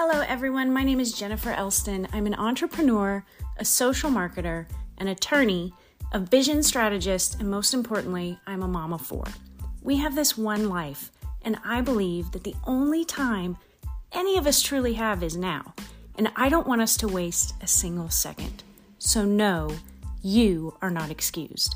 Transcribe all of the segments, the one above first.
Hello, everyone. My name is Jennifer Elston. I'm an entrepreneur, a social marketer, an attorney, a vision strategist, and most importantly, I'm a mom of four. We have this one life, and I believe that the only time any of us truly have is now. And I don't want us to waste a single second. So, no, you are not excused.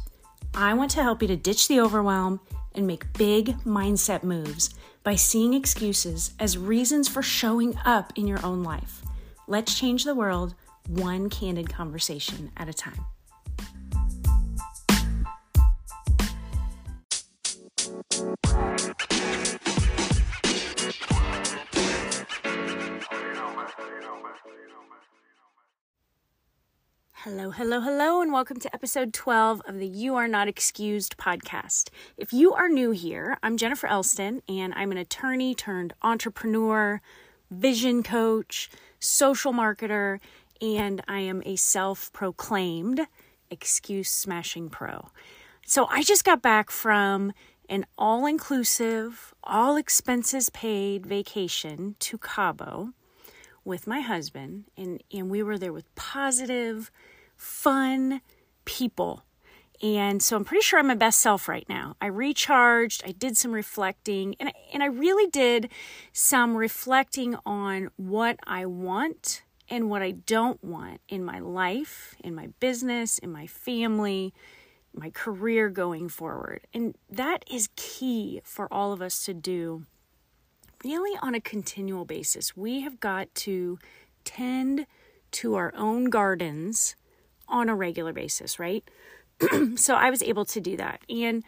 I want to help you to ditch the overwhelm and make big mindset moves by seeing excuses as reasons for showing up in your own life. Let's change the world one candid conversation at a time. Hello, hello, hello, and welcome to episode 12 of the You Are Not Excused podcast. If you are new here, I'm Jennifer Elston, and I'm an attorney turned entrepreneur, vision coach, social marketer, and I am a self proclaimed excuse smashing pro. So I just got back from an all inclusive, all expenses paid vacation to Cabo with my husband, and, and we were there with positive, fun people. And so I'm pretty sure I'm my best self right now. I recharged, I did some reflecting, and I, and I really did some reflecting on what I want and what I don't want in my life, in my business, in my family, my career going forward. And that is key for all of us to do really on a continual basis. We have got to tend to our own gardens on a regular basis, right? so I was able to do that. And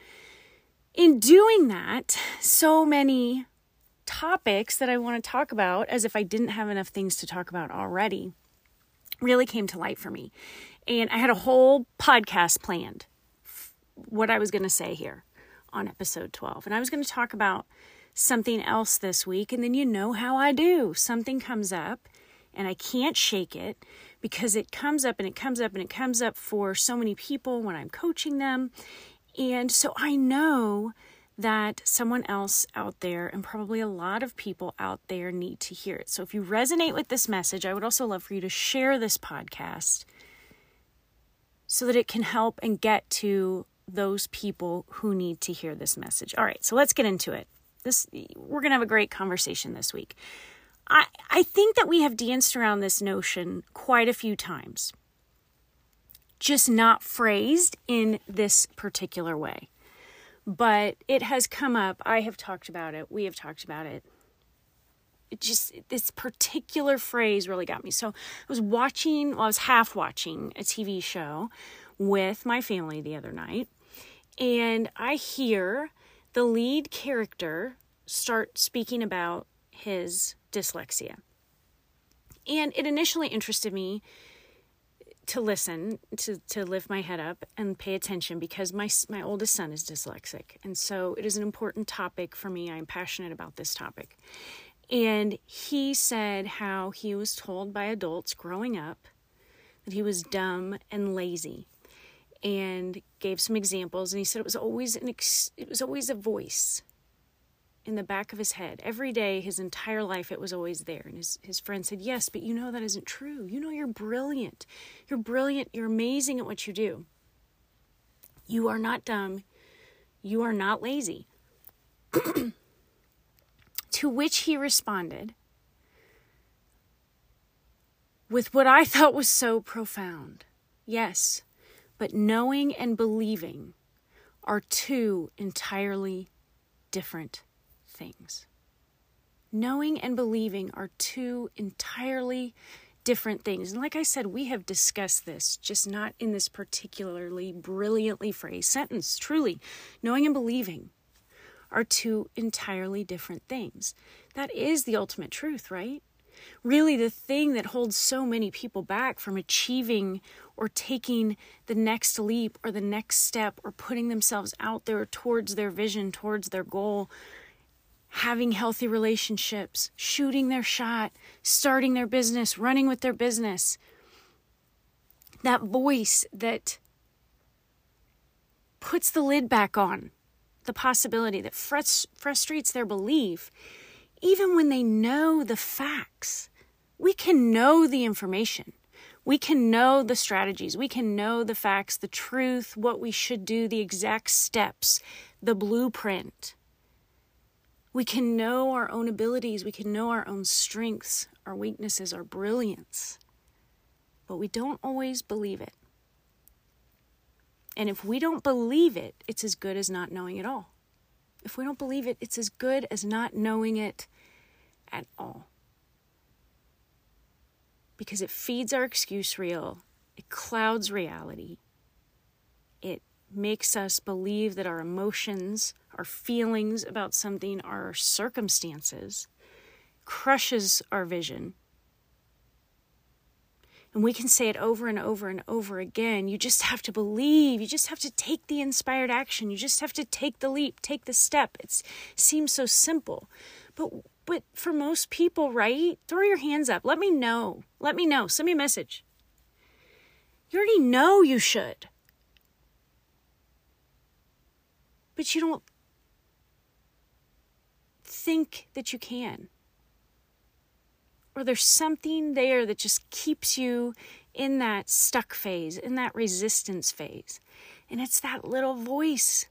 in doing that, so many topics that I want to talk about, as if I didn't have enough things to talk about already, really came to light for me. And I had a whole podcast planned, what I was going to say here on episode 12. And I was going to talk about something else this week. And then you know how I do. Something comes up and I can't shake it because it comes up and it comes up and it comes up for so many people when I'm coaching them. And so I know that someone else out there and probably a lot of people out there need to hear it. So if you resonate with this message, I would also love for you to share this podcast so that it can help and get to those people who need to hear this message. All right, so let's get into it. This we're going to have a great conversation this week. I, I think that we have danced around this notion quite a few times, just not phrased in this particular way. But it has come up. I have talked about it. We have talked about it. It just, this particular phrase really got me. So I was watching, well, I was half watching a TV show with my family the other night, and I hear the lead character start speaking about his dyslexia. And it initially interested me to listen, to, to lift my head up and pay attention because my, my oldest son is dyslexic. And so it is an important topic for me. I'm passionate about this topic. And he said how he was told by adults growing up that he was dumb and lazy and gave some examples and he said it was always an ex- it was always a voice in the back of his head. Every day, his entire life, it was always there. And his, his friend said, Yes, but you know that isn't true. You know you're brilliant. You're brilliant. You're amazing at what you do. You are not dumb. You are not lazy. to which he responded with what I thought was so profound Yes, but knowing and believing are two entirely different things. Knowing and believing are two entirely different things. And like I said, we have discussed this, just not in this particularly brilliantly phrased sentence. Truly, knowing and believing are two entirely different things. That is the ultimate truth, right? Really, the thing that holds so many people back from achieving or taking the next leap or the next step or putting themselves out there towards their vision, towards their goal, having healthy relationships, shooting their shot, starting their business, running with their business. That voice that puts the lid back on the possibility that frust- frustrates their belief, even when they know the facts we can know the information. We can know the strategies. We can know the facts, the truth, what we should do, the exact steps, the blueprint. We can know our own abilities. We can know our own strengths, our weaknesses, our brilliance. But we don't always believe it. And if we don't believe it, it's as good as not knowing at all. If we don't believe it, it's as good as not knowing it at all. Because it feeds our excuse reel, it clouds reality, it makes us believe that our emotions, our feelings about something, our circumstances, crushes our vision and we can say it over and over and over again. You just have to believe. You just have to take the inspired action. You just have to take the leap, take the step. It seems so simple. But but for most people, right? Throw your hands up. Let me know. Let me know. Send me a message. You already know you should. But you don't think that you can or there's something there that just keeps you in that stuck phase, in that resistance phase. And it's that little voice.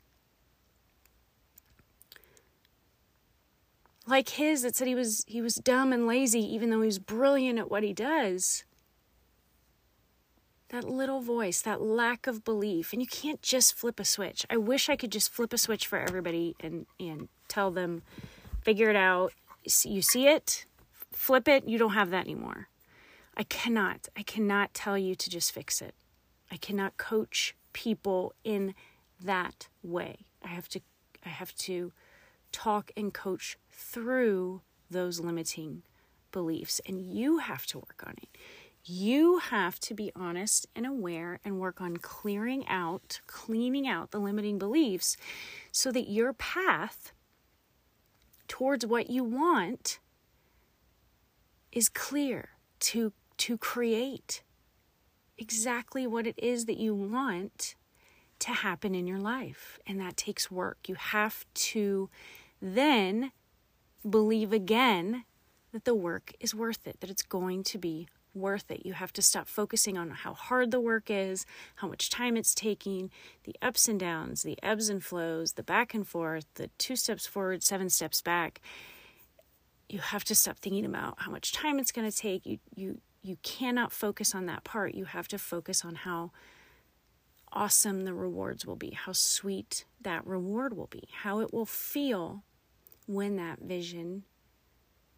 Like his that said he was he was dumb and lazy even though he was brilliant at what he does. That little voice, that lack of belief, and you can't just flip a switch. I wish I could just flip a switch for everybody and and tell them figure it out. You see it, flip it, you don't have that anymore. I cannot, I cannot tell you to just fix it. I cannot coach people in that way. I have to I have to talk and coach through those limiting beliefs and you have to work on it. You have to be honest and aware and work on clearing out, cleaning out the limiting beliefs so that your path towards what you want is clear to to create exactly what it is that you want to happen in your life. And that takes work. You have to then believe again that the work is worth it that it's going to be worth it. You have to stop focusing on how hard the work is, how much time it's taking, the ups and downs, the ebbs and flows, the back and forth, the two steps forward, seven steps back, you have to stop thinking about how much time it's going to take. You you you cannot focus on that part. You have to focus on how awesome the rewards will be, how sweet that reward will be, how it will feel when that vision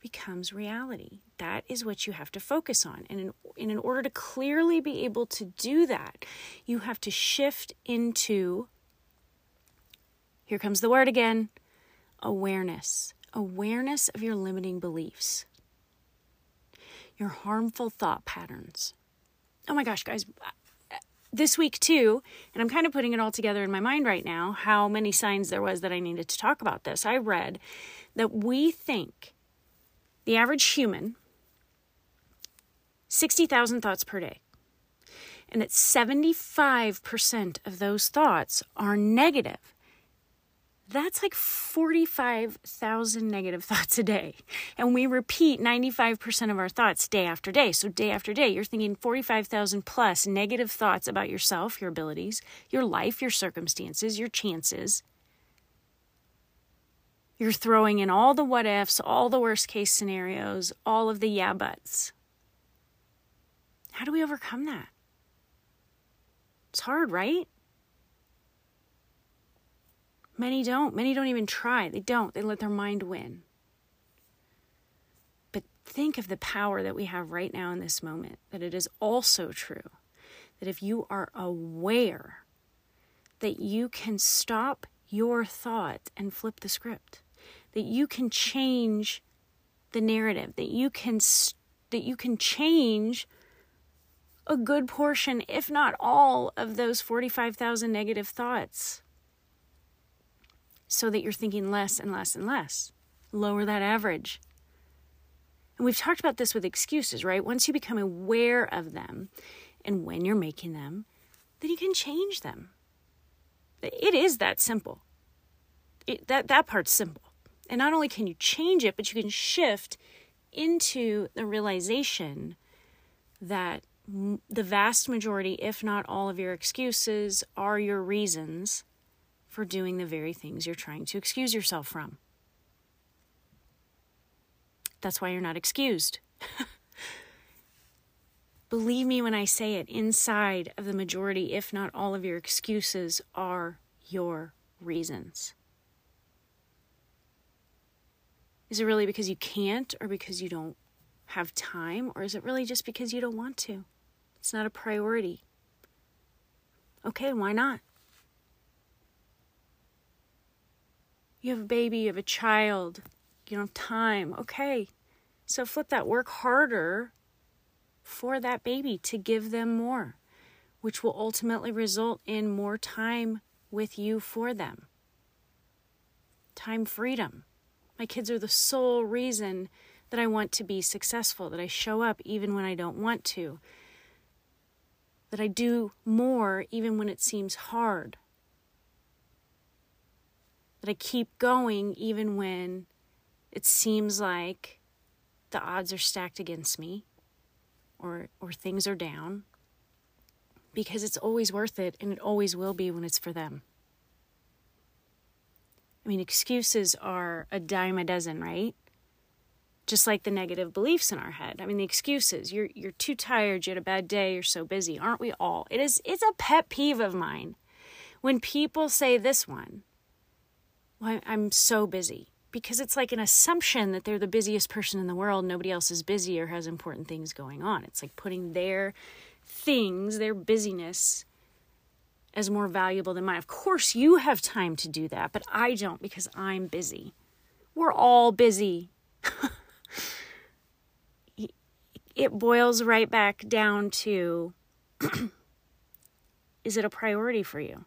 becomes reality. That is what you have to focus on. And in, in order to clearly be able to do that, you have to shift into here comes the word again awareness awareness of your limiting beliefs, your harmful thought patterns. Oh my gosh, guys, uh, this week too, and I'm kind of putting it all together in my mind right now, how many signs there was that I needed to talk about this. I read that we think the average human 60,000 thoughts per day. And that 75% of those thoughts are negative that's like 45,000 negative thoughts a day. And we repeat 95% of our thoughts day after day. So, day after day, you're thinking 45,000 plus negative thoughts about yourself, your abilities, your life, your circumstances, your chances. You're throwing in all the what ifs, all the worst case scenarios, all of the yeah buts. How do we overcome that? It's hard, right? Many don't. Many don't even try. They don't. They let their mind win. But think of the power that we have right now in this moment, that it is also true that if you are aware that you can stop your thought and flip the script, that you can change the narrative, that you can that you can change a good portion, if not all, of those 45,000 negative thoughts so that you're thinking less and less and less. Lower that average. And we've talked about this with excuses, right? Once you become aware of them and when you're making them, then you can change them. It is that simple. It, that, that part's simple. And not only can you change it, but you can shift into the realization that the vast majority, if not all of your excuses, are your reasons for doing the very things you're trying to excuse yourself from. That's why you're not excused. Believe me when I say it, inside of the majority, if not all of your excuses, are your reasons. Is it really because you can't or because you don't have time? Or is it really just because you don't want to? It's not a priority. Okay, why not? You have a baby, you have a child, you don't have time. Okay, so flip that. Work harder for that baby to give them more, which will ultimately result in more time with you for them. Time freedom. My kids are the sole reason that I want to be successful, that I show up even when I don't want to, that I do more even when it seems hard, that I keep going even when it seems like the odds are stacked against me or or things are down because it's always worth it and it always will be when it's for them. I mean, excuses are a dime a dozen, right? Just like the negative beliefs in our head. I mean, the excuses. You're you're too tired, you had a bad day, you're so busy. Aren't we all? It is it's a pet peeve of mine when people say this one. Well, I'm so busy because it's like an assumption that they're the busiest person in the world. Nobody else is busy or has important things going on. It's like putting their things, their busyness, as more valuable than mine. Of course, you have time to do that, but I don't because I'm busy. We're all busy. it boils right back down to is it a priority for you?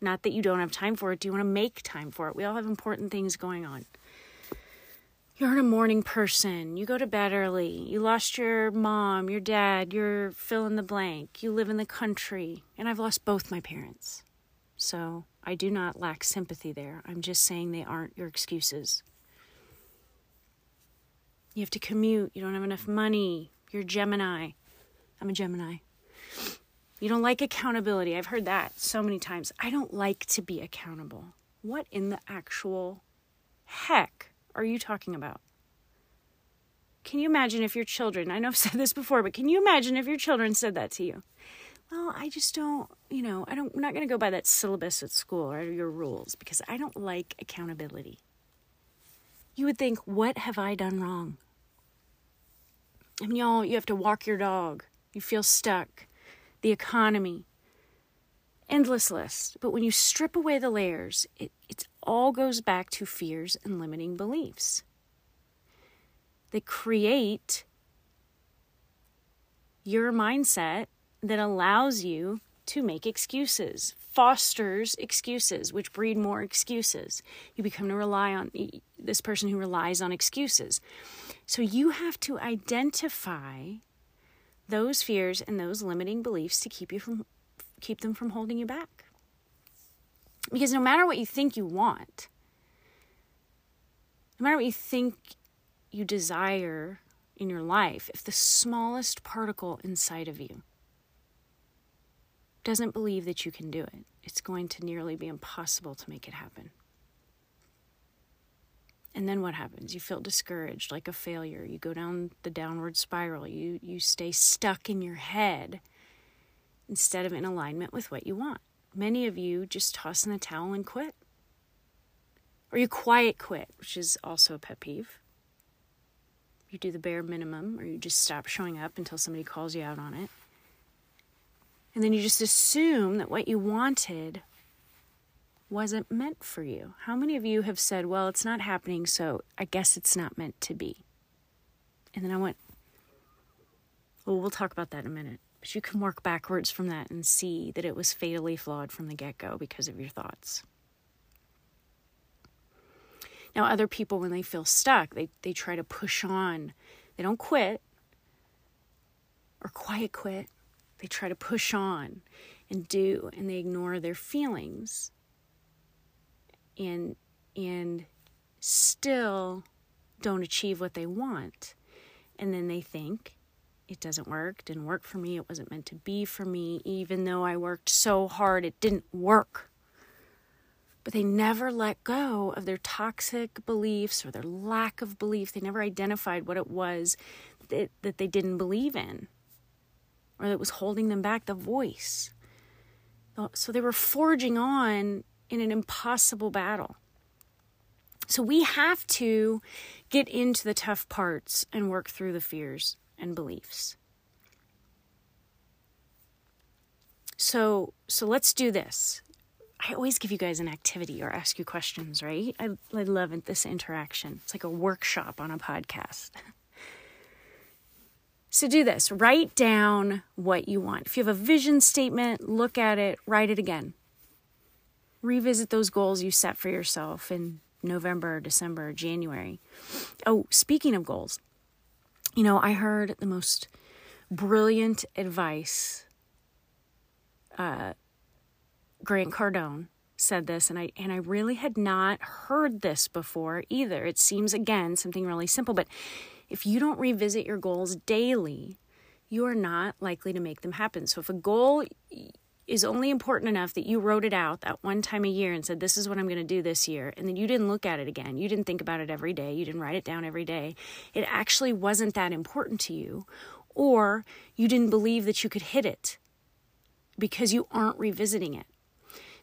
Not that you don't have time for it. Do you want to make time for it? We all have important things going on you're a morning person, you go to bed early, you lost your mom, your dad, you're fill in the blank, you live in the country, and I've lost both my parents. So I do not lack sympathy there. I'm just saying they aren't your excuses. You have to commute, you don't have enough money, you're Gemini. I'm a Gemini. You don't like accountability. I've heard that so many times. I don't like to be accountable. What in the actual heck are you talking about? Can you imagine if your children, I know I've said this before, but can you imagine if your children said that to you? Well, I just don't, you know, I don't, I'm not going to go by that syllabus at school or your rules because I don't like accountability. You would think, what have I done wrong? I mean, y'all, you have to walk your dog. You feel stuck. The economy. Endless list. But when you strip away the layers, it, it all goes back to fears and limiting beliefs They create your mindset that allows you to make excuses, fosters excuses, which breed more excuses. You become to rely on this person who relies on excuses. So you have to identify those fears and those limiting beliefs to keep you from keep them from holding you back. Because no matter what you think you want, no matter what you think you desire in your life, if the smallest particle inside of you doesn't believe that you can do it, it's going to nearly be impossible to make it happen. And then what happens? You feel discouraged, like a failure. You go down the downward spiral. You you stay stuck in your head instead of in alignment with what you want. Many of you just toss in the towel and quit. Or you quiet quit, which is also a pet peeve. You do the bare minimum, or you just stop showing up until somebody calls you out on it. And then you just assume that what you wanted wasn't meant for you. How many of you have said, Well, it's not happening, so I guess it's not meant to be? And then I went, Well, we'll talk about that in a minute. But you can work backwards from that and see that it was fatally flawed from the get go because of your thoughts. Now, other people, when they feel stuck, they, they try to push on. They don't quit or quiet quit. They try to push on and do, and they ignore their feelings and, and still don't achieve what they want. And then they think, it doesn't work, didn't work for me, it wasn't meant to be for me, even though I worked so hard, it didn't work. But they never let go of their toxic beliefs or their lack of belief. They never identified what it was that, that they didn't believe in or that was holding them back, the voice. So they were forging on in an impossible battle. So we have to get into the tough parts and work through the fears and beliefs. So so let's do this. I always give you guys an activity or ask you questions, right? I, I love this interaction. It's like a workshop on a podcast. So do this write down what you want. If you have a vision statement, look at it, write it again. Revisit those goals you set for yourself in November, December, January. Oh, speaking of goals, you know, I heard the most brilliant advice. Uh, Grant Cardone said this, and I and I really had not heard this before either. It seems again something really simple, but if you don't revisit your goals daily, you are not likely to make them happen. So if a goal is only important enough that you wrote it out that one time a year and said, This is what I'm going to do this year. And then you didn't look at it again. You didn't think about it every day. You didn't write it down every day. It actually wasn't that important to you. Or you didn't believe that you could hit it because you aren't revisiting it.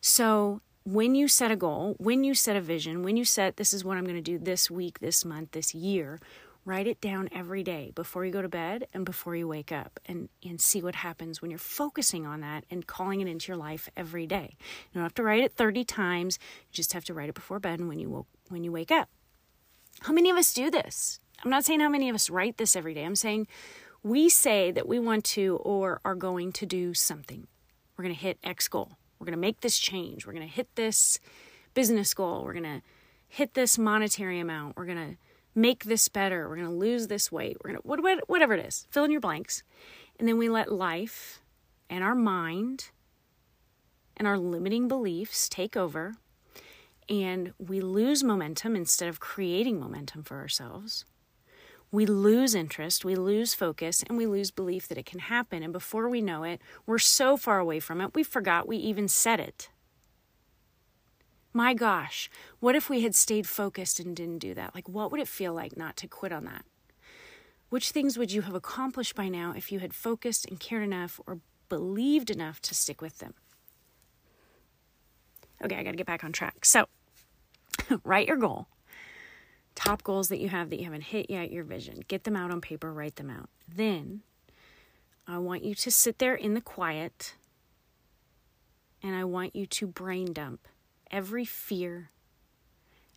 So when you set a goal, when you set a vision, when you set, This is what I'm going to do this week, this month, this year, Write it down every day before you go to bed and before you wake up and, and see what happens when you're focusing on that and calling it into your life every day. You don't have to write it 30 times. You just have to write it before bed and when you woke, when you wake up. How many of us do this? I'm not saying how many of us write this every day. I'm saying we say that we want to or are going to do something. We're going to hit X goal. We're going to make this change. We're going to hit this business goal. We're going to hit this monetary amount. We're going to make this better. We're going to lose this weight. We're going to, whatever it is, fill in your blanks. And then we let life and our mind and our limiting beliefs take over. And we lose momentum instead of creating momentum for ourselves. We lose interest, we lose focus, and we lose belief that it can happen. And before we know it, we're so far away from it, we forgot we even said it. My gosh, what if we had stayed focused and didn't do that? Like, what would it feel like not to quit on that? Which things would you have accomplished by now if you had focused and cared enough or believed enough to stick with them? Okay, I got to get back on track. So, write your goal. Top goals that you have that you haven't hit yet, your vision. Get them out on paper, write them out. Then, I want you to sit there in the quiet and I want you to brain dump every fear,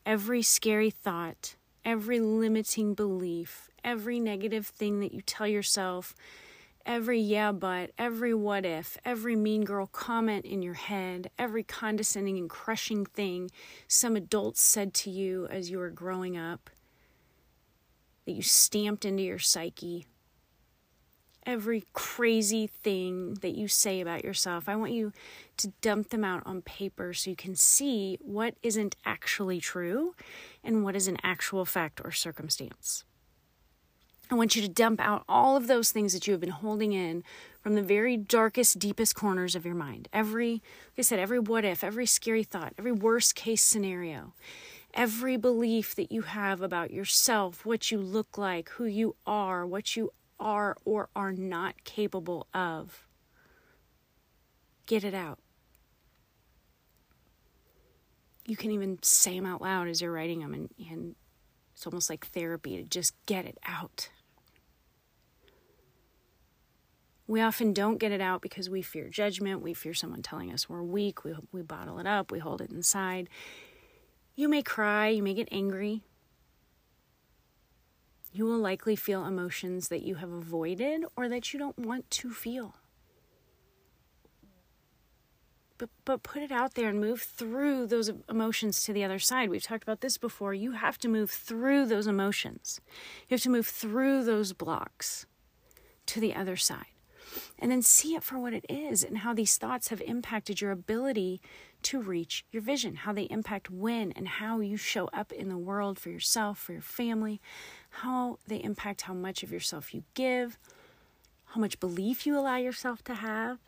every scary thought, every limiting belief, every negative thing that you tell yourself, every yeah but, every what if, every mean girl comment in your head, every condescending and crushing thing some adult said to you as you were growing up that you stamped into your psyche every crazy thing that you say about yourself. I want you to dump them out on paper so you can see what isn't actually true and what is an actual fact or circumstance. I want you to dump out all of those things that you have been holding in from the very darkest, deepest corners of your mind. Every, like I said, every what if, every scary thought, every worst case scenario, every belief that you have about yourself, what you look like, who you are, what you are or are not capable of. Get it out. You can even say them out loud as you're writing them, and, and it's almost like therapy to just get it out. We often don't get it out because we fear judgment. We fear someone telling us we're weak. We, we bottle it up. We hold it inside. You may cry. You may get angry. You will likely feel emotions that you have avoided or that you don't want to feel. But, but put it out there and move through those emotions to the other side. We've talked about this before. You have to move through those emotions. You have to move through those blocks to the other side. And then see it for what it is and how these thoughts have impacted your ability to reach your vision, how they impact when and how you show up in the world for yourself, for your family, how they impact how much of yourself you give, how much belief you allow yourself to have.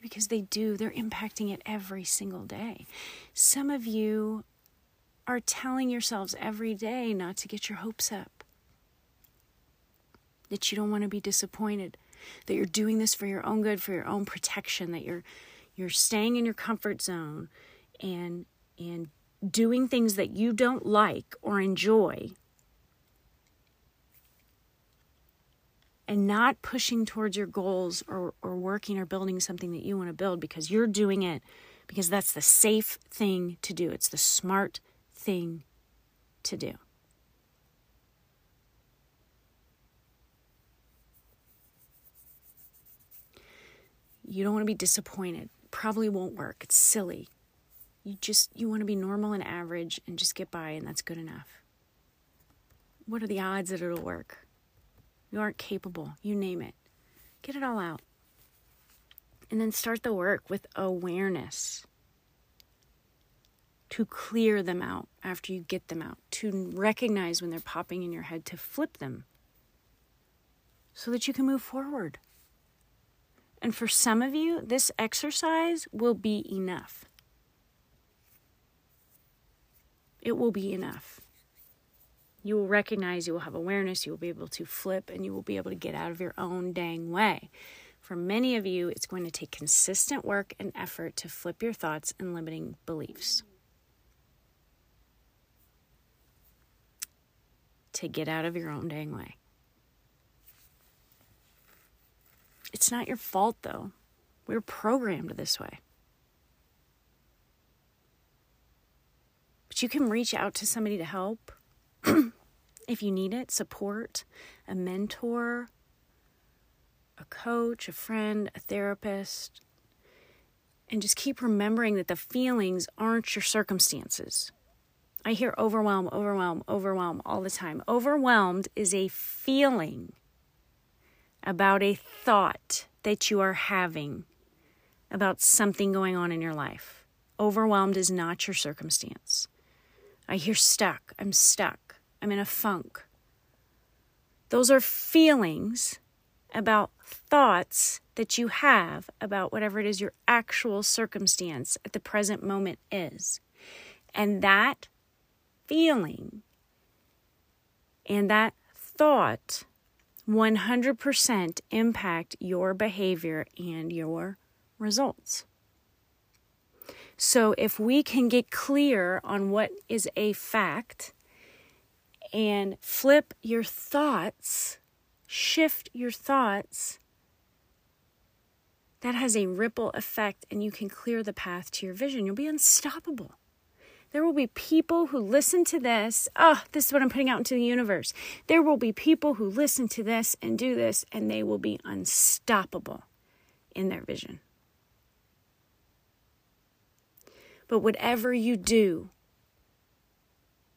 Because they do, they're impacting it every single day. Some of you are telling yourselves every day not to get your hopes up, that you don't want to be disappointed, that you're doing this for your own good, for your own protection, that you're you're staying in your comfort zone and and doing things that you don't like or enjoy and not pushing towards your goals or, or working or building something that you want to build because you're doing it because that's the safe thing to do. It's the smart thing to do. You don't want to be disappointed. Probably won't work. It's silly. You just you want to be normal and average and just get by and that's good enough. What are the odds that it'll work? You aren't capable. You name it. Get it all out. And then start the work with awareness to clear them out after you get them out, to recognize when they're popping in your head, to flip them so that you can move forward. And for some of you, this exercise will be enough. It will be enough. You will recognize, you will have awareness, you will be able to flip, and you will be able to get out of your own dang way. For many of you, it's going to take consistent work and effort to flip your thoughts and limiting beliefs. To get out of your own dang way. It's not your fault, though. We're programmed this way. But you can reach out to somebody to help if you need it support, a mentor, a coach, a friend, a therapist. And just keep remembering that the feelings aren't your circumstances. I hear overwhelm, overwhelm, overwhelm all the time. Overwhelmed is a feeling about a thought that you are having about something going on in your life. Overwhelmed is not your circumstance. I hear stuck. I'm stuck. I'm in a funk. Those are feelings about thoughts that you have about whatever it is your actual circumstance at the present moment is. And that feeling and that thought 100% impact your behavior and your results. So, if we can get clear on what is a fact and flip your thoughts, shift your thoughts, that has a ripple effect and you can clear the path to your vision. You'll be unstoppable. There will be people who listen to this. Oh, this is what I'm putting out into the universe. There will be people who listen to this and do this, and they will be unstoppable in their vision. But whatever you do,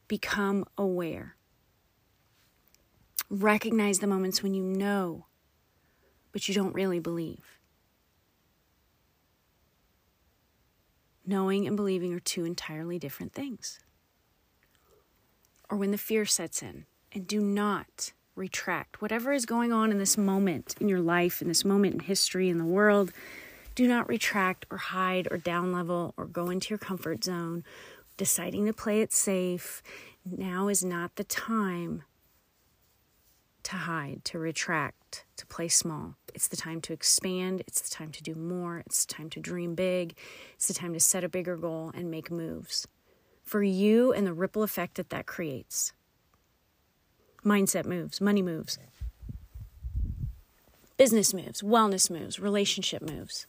become aware. Recognize the moments when you know, but you don't really believe. Knowing and believing are two entirely different things. Or when the fear sets in, and do not retract. Whatever is going on in this moment in your life, in this moment in history, in the world, do not retract or hide or down level or go into your comfort zone, deciding to play it safe. Now is not the time to hide, to retract, to play small. It's the time to expand. It's the time to do more. It's the time to dream big. It's the time to set a bigger goal and make moves for you and the ripple effect that that creates. Mindset moves, money moves, business moves, wellness moves, relationship moves.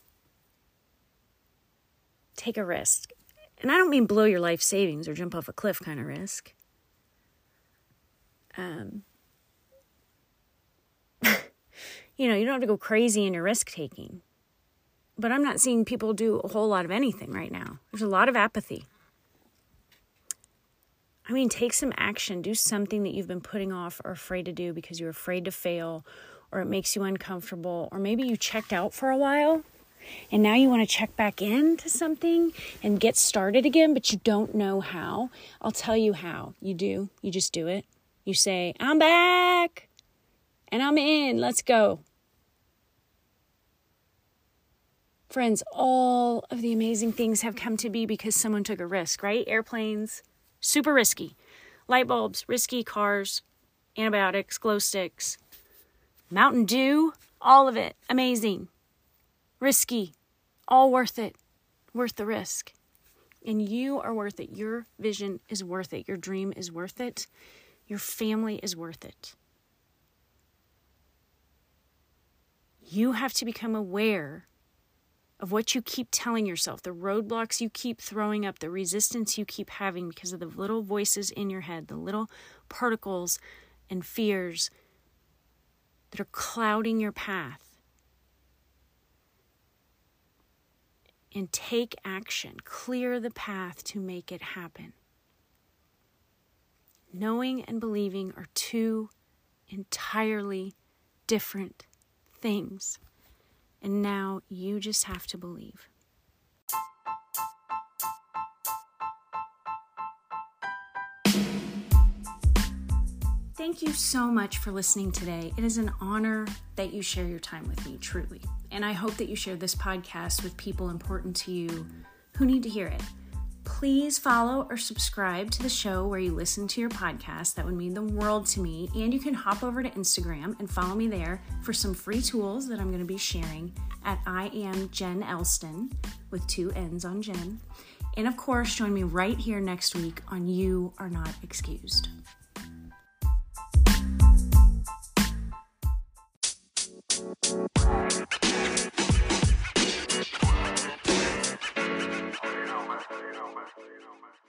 Take a risk. And I don't mean blow your life savings or jump off a cliff kind of risk. Um, you know, you don't have to go crazy in your risk taking. But I'm not seeing people do a whole lot of anything right now. There's a lot of apathy. I mean, take some action. Do something that you've been putting off or afraid to do because you're afraid to fail or it makes you uncomfortable or maybe you checked out for a while and now you want to check back into something and get started again, but you don't know how, I'll tell you how. You do. You just do it. You say, I'm back and I'm in. Let's go. Friends, all of the amazing things have come to be because someone took a risk, right? Airplanes, super risky. Light bulbs, risky cars, antibiotics, glow sticks, Mountain Dew, all of it. Amazing. Risky. All worth it. Worth the risk. And you are worth it. Your vision is worth it. Your dream is worth it. Your family is worth it. You have to become aware of what you keep telling yourself, the roadblocks you keep throwing up, the resistance you keep having because of the little voices in your head, the little particles and fears that are clouding your path. And take action, clear the path to make it happen. Knowing and believing are two entirely different things. And now you just have to believe. Thank you so much for listening today. It is an honor that you share your time with me, truly. And I hope that you share this podcast with people important to you who need to hear it. Please follow or subscribe to the show where you listen to your podcast. That would mean the world to me. And you can hop over to Instagram and follow me there for some free tools that I'm going to be sharing at I am Jenn Elston with two N's on Jenn. And of course, join me right here next week on You Are Not Excused. you You know, man.